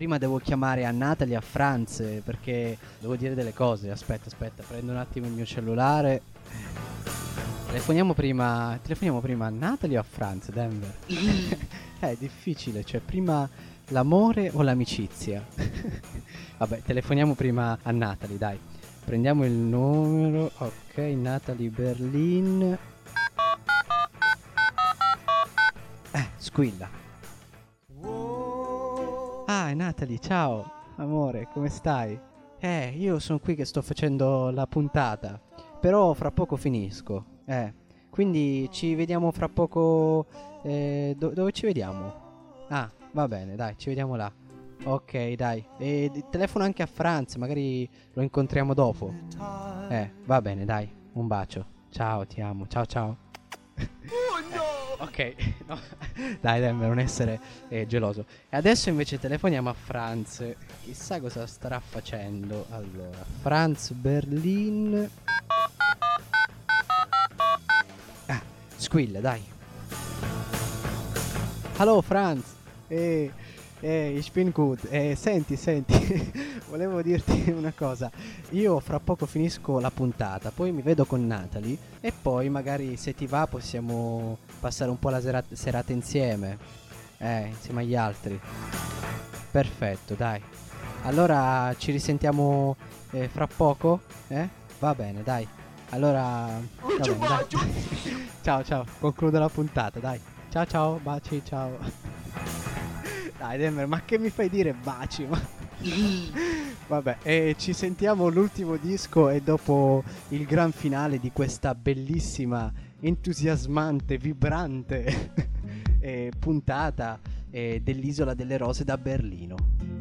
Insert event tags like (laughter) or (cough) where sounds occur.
Prima devo chiamare a Natalie a Franz perché devo dire delle cose. Aspetta, aspetta, prendo un attimo il mio cellulare. Telefoniamo prima. Telefoniamo prima a Natalie o a Franz, Denver? è (laughs) difficile, cioè prima l'amore o l'amicizia? (laughs) Vabbè, telefoniamo prima a Natalie, dai. Prendiamo il numero. Ok, Natalie Berlin. Eh, squilla. Ah, è Natalie, ciao. Amore, come stai? Eh, io sono qui che sto facendo la puntata. Però fra poco finisco. Eh, quindi ci vediamo fra poco. Eh, do- dove ci vediamo? Ah, va bene, dai, ci vediamo là. Ok, dai. E telefono anche a Franz, magari lo incontriamo dopo. Eh, va bene, dai. Un bacio. Ciao, ti amo. Ciao, ciao. Eh, ok, (laughs) no. dai, Denver, non essere eh, geloso. E adesso invece telefoniamo a Franz. Chissà cosa starà facendo. Allora, Franz Berlin. Ah, squilla, dai. Hello, Franz. Eh, eh, ich bin gut. Eh, senti, senti, (laughs) volevo dirti (laughs) una cosa. Io fra poco finisco la puntata, poi mi vedo con Natalie e poi magari se ti va possiamo passare un po' la sera- serata insieme. Eh, insieme agli altri. Perfetto, dai. Allora ci risentiamo eh, fra poco? Eh? Va bene, dai. Allora... bene, dai. (laughs) ciao, ciao. Concludo la puntata, dai. Ciao, ciao. Baci, ciao. Dai, Demer, ma che mi fai dire baci? Ma... (laughs) Vabbè, e ci sentiamo l'ultimo disco e dopo il gran finale di questa bellissima, entusiasmante, vibrante (laughs) eh, puntata eh, dell'Isola delle Rose da Berlino.